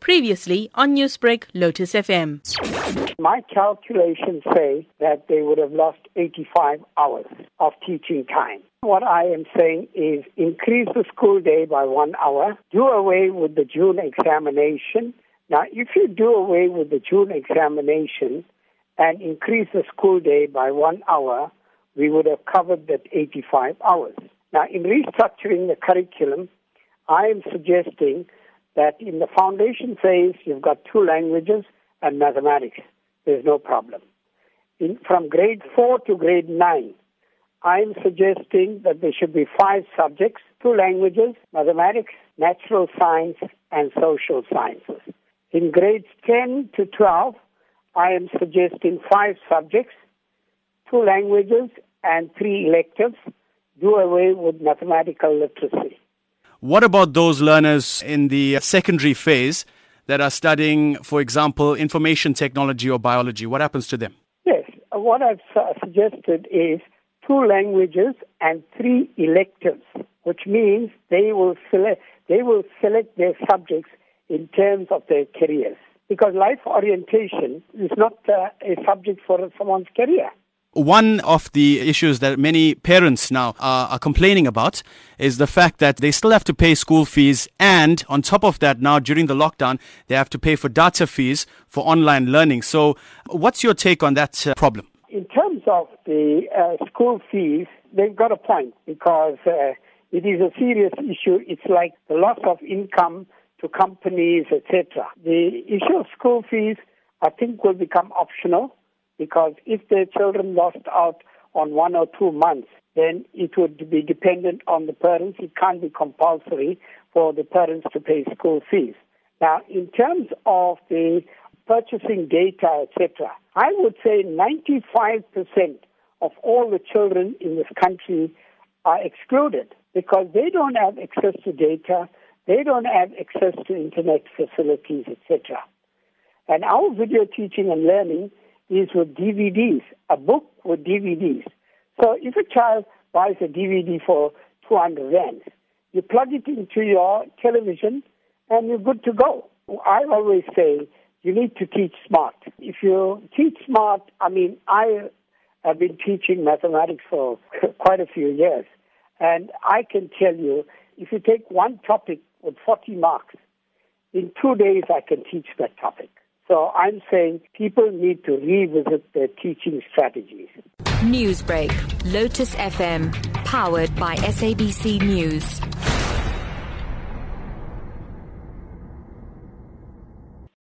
Previously on Newsbreak, Lotus FM. My calculations say that they would have lost 85 hours of teaching time. What I am saying is increase the school day by one hour, do away with the June examination. Now, if you do away with the June examination and increase the school day by one hour, we would have covered that 85 hours. Now, in restructuring the curriculum, I am suggesting that in the foundation phase, you've got two languages and mathematics. There's no problem. In, from grade 4 to grade 9, I'm suggesting that there should be five subjects, two languages, mathematics, natural science, and social sciences. In grades 10 to 12, I am suggesting five subjects, two languages, and three electives. Do away with mathematical literacy. What about those learners in the secondary phase that are studying, for example, information technology or biology? What happens to them? Yes, what I've suggested is two languages and three electives, which means they will select they will select their subjects in terms of their careers. Because life orientation is not uh, a subject for someone's career. One of the issues that many parents now are, are, complaining about is the fact that they still have to pay school fees, and on top of that, now during the lockdown, they have to pay for data fees for online learning. So, what's your take on that uh, problem? In terms of the uh, school fees, they've got a point because uh, it is a serious issue. It's like the loss of income to companies, etc. The issue of school fees, I think, will become optional because if their children lost out on one or two months, then it would be dependent on the parents. It can't be compulsory for the parents to pay school fees. Now, in terms of the purchasing data, etc., I would say 95% of all the children in this country are excluded because they don't have access to data, they don't have access to internet facilities, etc. And our video teaching and learning is with DVDs, a book with DVDs. So if a child buys a DVD for 200 rands, you plug it into your television and you're good to go. I always say you need to teach smart. If you teach smart, I mean, I have been teaching mathematics for quite a few years. And I can tell you, if you take one topic with 40 marks, in two days I can teach that topic. So I'm saying people need to revisit their teaching strategies. Newsbreak, Lotus FM, powered by SABC News.